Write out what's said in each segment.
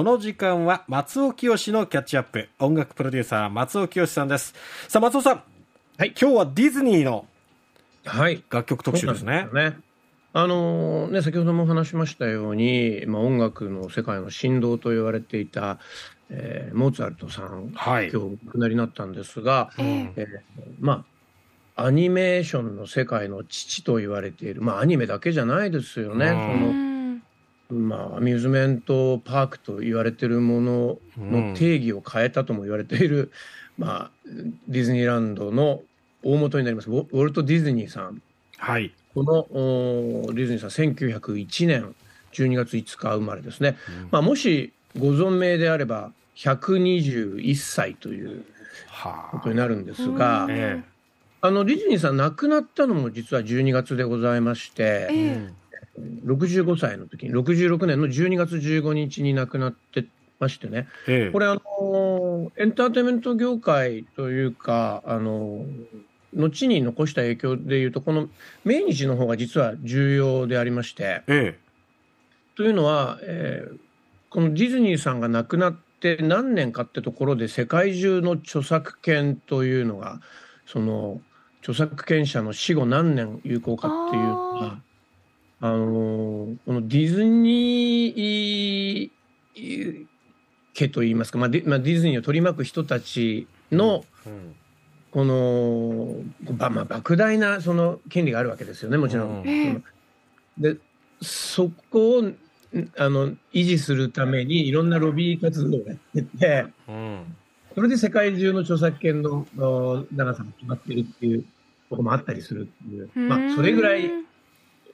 この時間は松尾清のキャッチアップ。音楽プロデューサー松尾清さんです。さあ、松尾さん。はい。今日はディズニーの楽曲特集ですね。はい、ねあのね、先ほども話しましたように、まあ、音楽の世界の神童と言われていた、えー、モーツァルトさん、はい、今日お亡くなりになったんですが、うん、えー、まあアニメーションの世界の父と言われている、まあ、アニメだけじゃないですよね。そのまあ、アミューズメントパークと言われているものの定義を変えたとも言われている、うん、まあ、ディズニーランドの大元になりますウォルト・ディズニーさん、はい、このディズニーさん1901年12月5日生まれですね、うん、まあ、もしご存命であれば121歳ということになるんですが、はあ、あのディズニーさん亡くなったのも実は12月でございまして、えー、65歳の時に66年の12月15日に亡くなってましてね、えー、これあのエンターテインメント業界というかあの後に残した影響でいうとこの命日の方が実は重要でありまして、ええ、というのは、えー、このディズニーさんが亡くなって何年かってところで世界中の著作権というのがその著作権者の死後何年有効かっていうのがあのこのディズニー家といいますか、まあデまあ、ディズニーを取り巻く人たちの、うんうん。この、まあ、莫大なその権利があるわけですよねもちろん。うん、でそこをあの維持するためにいろんなロビー活動をやってて、うん、それで世界中の著作権の長さが決まってるっていうとこもあったりするっていう、まあ、それぐらい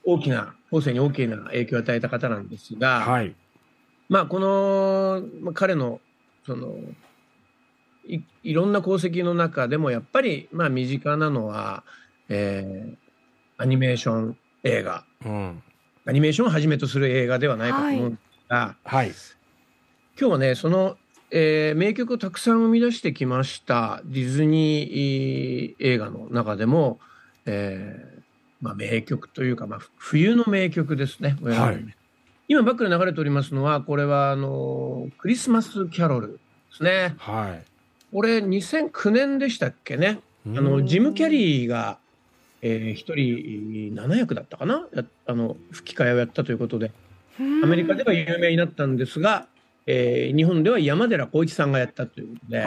大きな後世に大きな影響を与えた方なんですが、はい、まあこの、まあ、彼のそのいいろんな功績の中でもやっぱりまあ身近なのは、えー、アニメーション映画、うん、アニメーションをはじめとする映画ではないかと思うんですが、はい、今日はねその、えー、名曲をたくさん生み出してきましたディズニー映画の中でも、えーまあ、名曲というか、まあ、冬の名曲ですね。はい、今バックで流れておりますのはこれはあのクリスマスキャロルですね。はいこれ2009年でしたっけね。あの、ジム・キャリーが、えー、一人7役だったかな？あの、吹き替えをやったということで、アメリカでは有名になったんですが、えー、日本では山寺宏一さんがやったということで、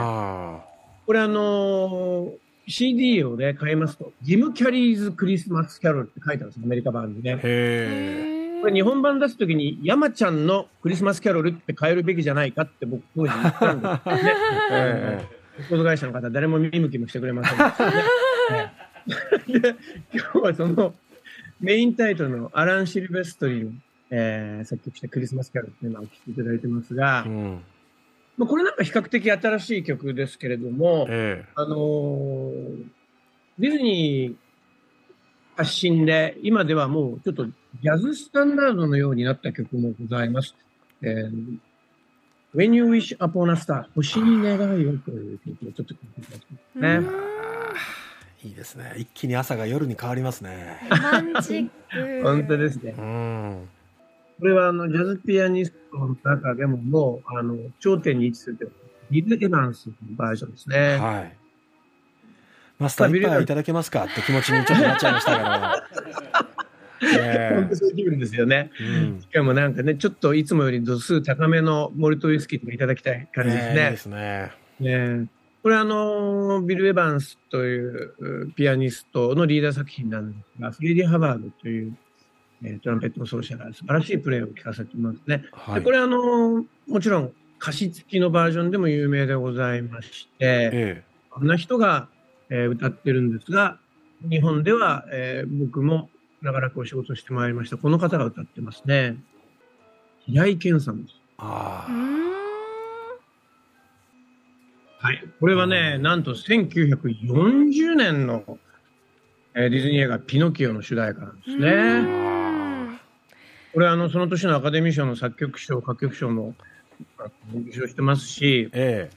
これあのー、CD をね、買いますと、ジム・キャリーズ・クリスマス・キャロルって書いてあるんですアメリカ版にね。これ日本版出すときに、山ちゃんのクリスマスキャロルって変えるべきじゃないかって僕当時言ったんですよね。え ー、レコード会社の方、誰も見向きもしてくれませんでしたね。で、今日はそのメインタイトルのアラン・シルベストリーの、えー、作曲したクリスマスキャロルっていうのを聴いていただいてますが、うんまあ、これなんか比較的新しい曲ですけれども、えー、あのー、ディズニー発信で、今ではもうちょっとジャズスタンダードのようになった曲もございます。えー、When You Wish Upon a Star 星に願いをという曲をちょっと聴いてね。いいですね。一気に朝が夜に変わりますね。本当ですね。これはあのジャズピアニストの中でももうあの頂点に位置するリズ・エヴァンスのバージョンですね。はい。マスター一杯いただけますか？って気持ちにちょっとなっちゃいましたけど。本当そういう気分ですよね、うん、しかもなんかねちょっといつもより度数高めのモルトウイスキーとかいただきたい感じですね。すね。ねこれあのビル・エヴァンスというピアニストのリーダー作品なんですがフレディ・ハバードという、えー、トランペットの奏者が素晴らしいプレーを聞かせてますね。はい、でこれあのもちろん歌詞付きのバージョンでも有名でございまして、ええ、こんな人が、えー、歌ってるんですが日本では、えー、僕も長らくお仕事してまいりました。この方が歌ってますね。平井堅さんです。ああ。はい。これはね、なんと1940年の、えー、ディズニー映画ピノキオの主題歌なんですね。これあの、その年のアカデミー賞の作曲賞、歌曲賞の受賞してますし、ええ、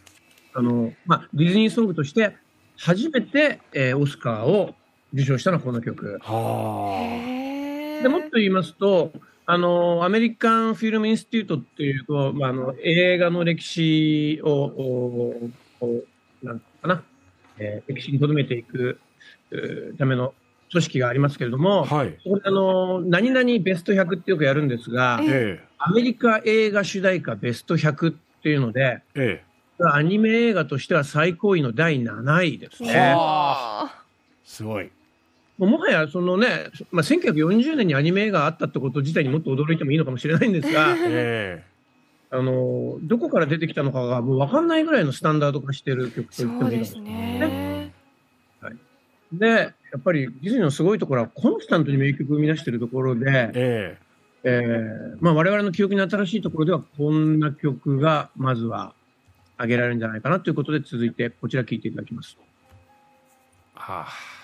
あの、まあ、ディズニーソングとして初めて、えー、オスカーを受賞したのはこの曲。でもっと言いますと、あの、アメリカンフィルムインスティュートっていう、こうまあ、あの、映画の歴史を、おおなんかな、えー、歴史に留めていくための組織がありますけれども、はい、あの、何々ベスト100ってよくやるんですが、ええ、アメリカ映画主題歌ベスト100っていうので、ええ、アニメ映画としては最高位の第7位ですね。すごい。もはやそのね、まあ、1940年にアニメ映画あったってこと自体にもっと驚いてもいいのかもしれないんですが、えー、あのどこから出てきたのかがもう分かんないぐらいのスタンダード化してる曲と言ってもいいですね。はい、でやっぱりディズニーのすごいところはコンスタントに名曲を生み出しているところで、えーえーまあ、我々の記憶に新しいところではこんな曲がまずは挙げられるんじゃないかなということで続いてこちら聴いていただきます。はあ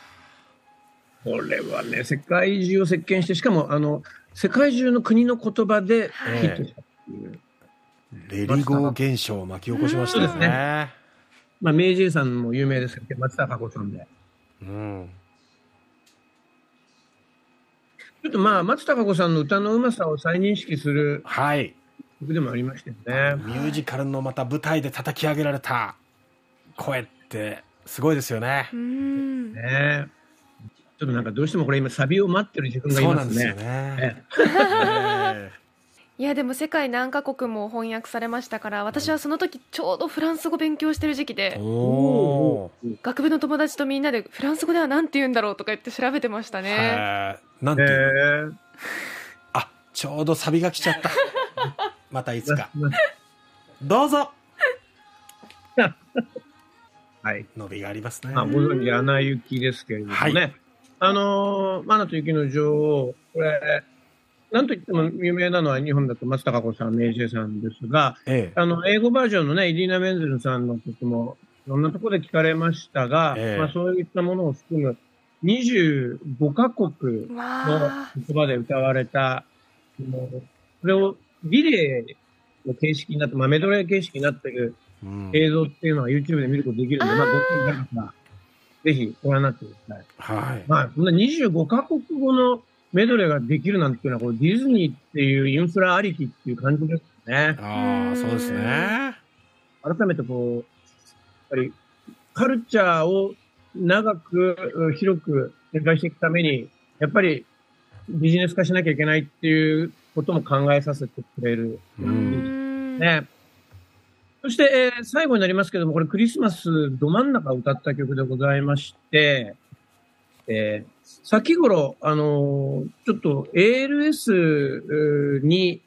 これはね、世界中を席巻して、しかも、あの、世界中の国の言葉でヒットしたっていう。レリゴー現象を巻き起こしましたね。まあ、明治さんも有名ですけど、松田佳子さんで。うん。ちょっとまあ、松たか子さんの歌のうまさを再認識するはい曲でもありましたよね。ミュージカルのまた舞台で叩き上げられた声ってすごいですよね。うんねちょっとなんかどうしてもこれ今サビを待ってる自分がいますね。ねいやでも世界何カ国も翻訳されましたから私はその時ちょうどフランス語勉強してる時期で学部の友達とみんなでフランス語では何て言うんだろうとか言って調べてましたね。なんてあちょうどサビが来ちゃった。またいつか。どうぞ はい。伸びがありますね。あ、ご存知、アナ雪ですけれどもね。はいあのー、マナと雪の女王、これ、なんといっても有名なのは日本だと松たか子さん、明治さんですが、ええ、あの、英語バージョンのね、イディーナ・メンゼルさんの曲も、いろんなところで聞かれましたが、え、まあそういったものを含む25カ国の言葉で歌われた、それをリレーの形式になって、まあメドレー形式になっている映像っていうのは YouTube で見ることできるんで、まあご覧になるぜひご覧になってください。はい。まあ、そんな25カ国語のメドレーができるなんていうのは、これディズニーっていうインフラありきっていう感じですね。ああ、そうですね。改めてこう、やっぱりカルチャーを長く、広く展開していくために、やっぱりビジネス化しなきゃいけないっていうことも考えさせてくれる。ね。そして、えー、最後になりますけども、これクリスマスど真ん中を歌った曲でございまして、えー、先頃、あのー、ちょっと ALS に、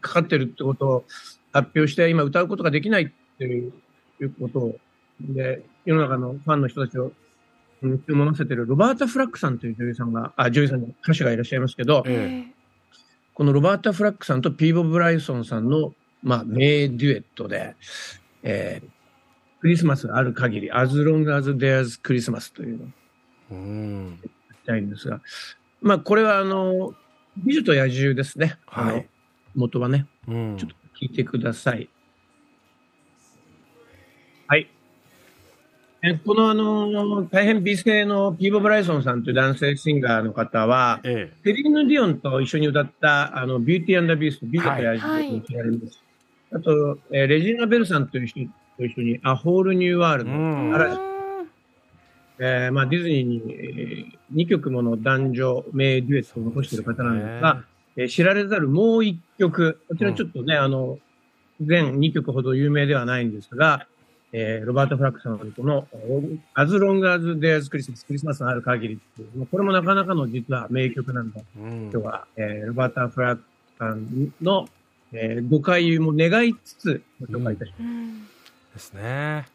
かかってるってことを発表して、今歌うことができないっていうことを、で、世の中のファンの人たちを、うん、思わせてるロバータ・フラックさんという女優さんが、あ、女優さんの歌手がいらっしゃいますけど、えーこのロバータ・フラックさんとピーボ・ブライソンさんの、まあ、名デュエットで、えー、クリスマスがある限り、as long as there's Christmas というのを言いたいんですが、まあ、これは、あの、美女と野獣ですね。はい、元はね、うん。ちょっと聞いてください。はい。えこのあの大変美声のピーボ・ブライソンさんという男性シンガーの方は、ええ、セリーヌ・ディオンと一緒に歌ったあのビューティー・アンダー・ビースト、美女と野獣と知られます。はい、あと、えー、レジーナ・ベルさんという人と一緒に。アホール・ニュー・ワールド、えーまあ、ディズニーに、えー、2曲もの男女名デュエットを残している方なんですが、えー、知られざるもう1曲、こちらちょっとね、うん、あの、全2曲ほど有名ではないんですが、えー、ロバート・フラックさんのこの As Long as There's Christmas クリスマスのある限りっていう、これもなかなかの実は名曲なんだ。うん、今日は、えー、ロバート・フラックさんの、えー、ご回遊も願いつつご紹介いたします。うん、ですね。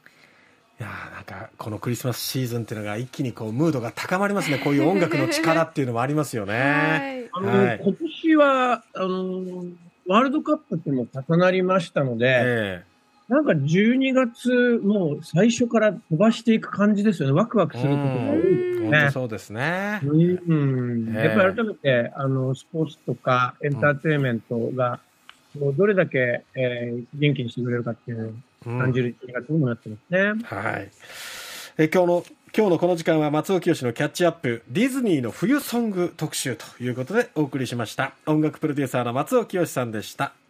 いやなんかこのクリスマスシーズンっていうのが一気にこうムードが高まりますね。こういう音楽の力っていうのもありますよね。はい、あの、はい、今年はあのワールドカップっていうのも重なりましたので、えーなんか12月、もう最初から飛ばしていく感じですよね。ワクワクすることが多いですね。そうですね。うん。やっぱり改めて、あの、スポーツとかエンターテインメントが、もうどれだけ、えー、元気にしてくれるかっていうのを感じる1月にもなってますね。はい。え今日の今日のこの時間は松尾清のキャッチアップディズニーの冬ソング特集ということでお送りしました音楽プロデューサーの松尾清さんでした